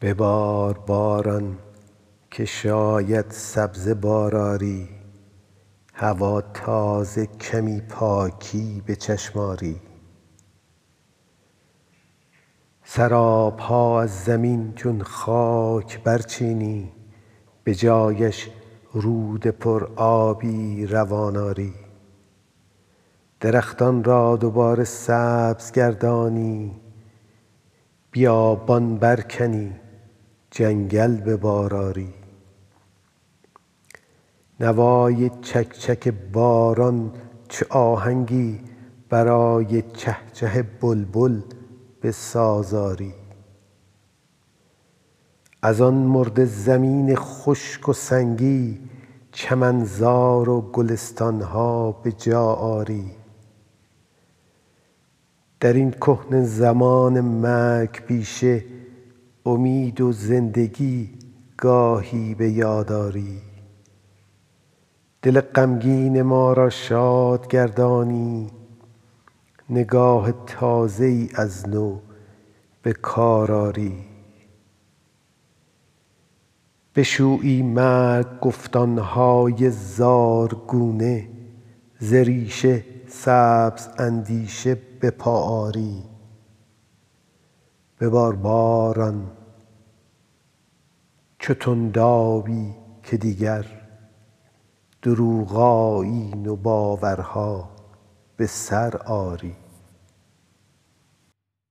ببار باران که شاید سبزه بار آری هوا تازه کمی پاکی به چشم آری سراب ها از زمین چون خاک برچینی به جایش رود پر آبی روان آری درختان را دوباره سبز گردانی بیابان برکنی. جنگل به بار آری. نوای چک چک باران چو آهنگی برای چه چه بلبل به ساز آری. از آن مرده زمین خشک و سنگی چمن زار و گلستان ها به جا آری. در این کهنه زمان مرگ پیشه امید و زندگی گاهی به یاد آری. دل غمگین ما را شاد گردانی. نگاه تازه ای از نو به کار آری. بشویی مرگ گفتان های زارگونه ز ریشه سبز اندیشه به پا آری. ببار باران چو تند آبی که دیگر دروغ و باورها به سر آری.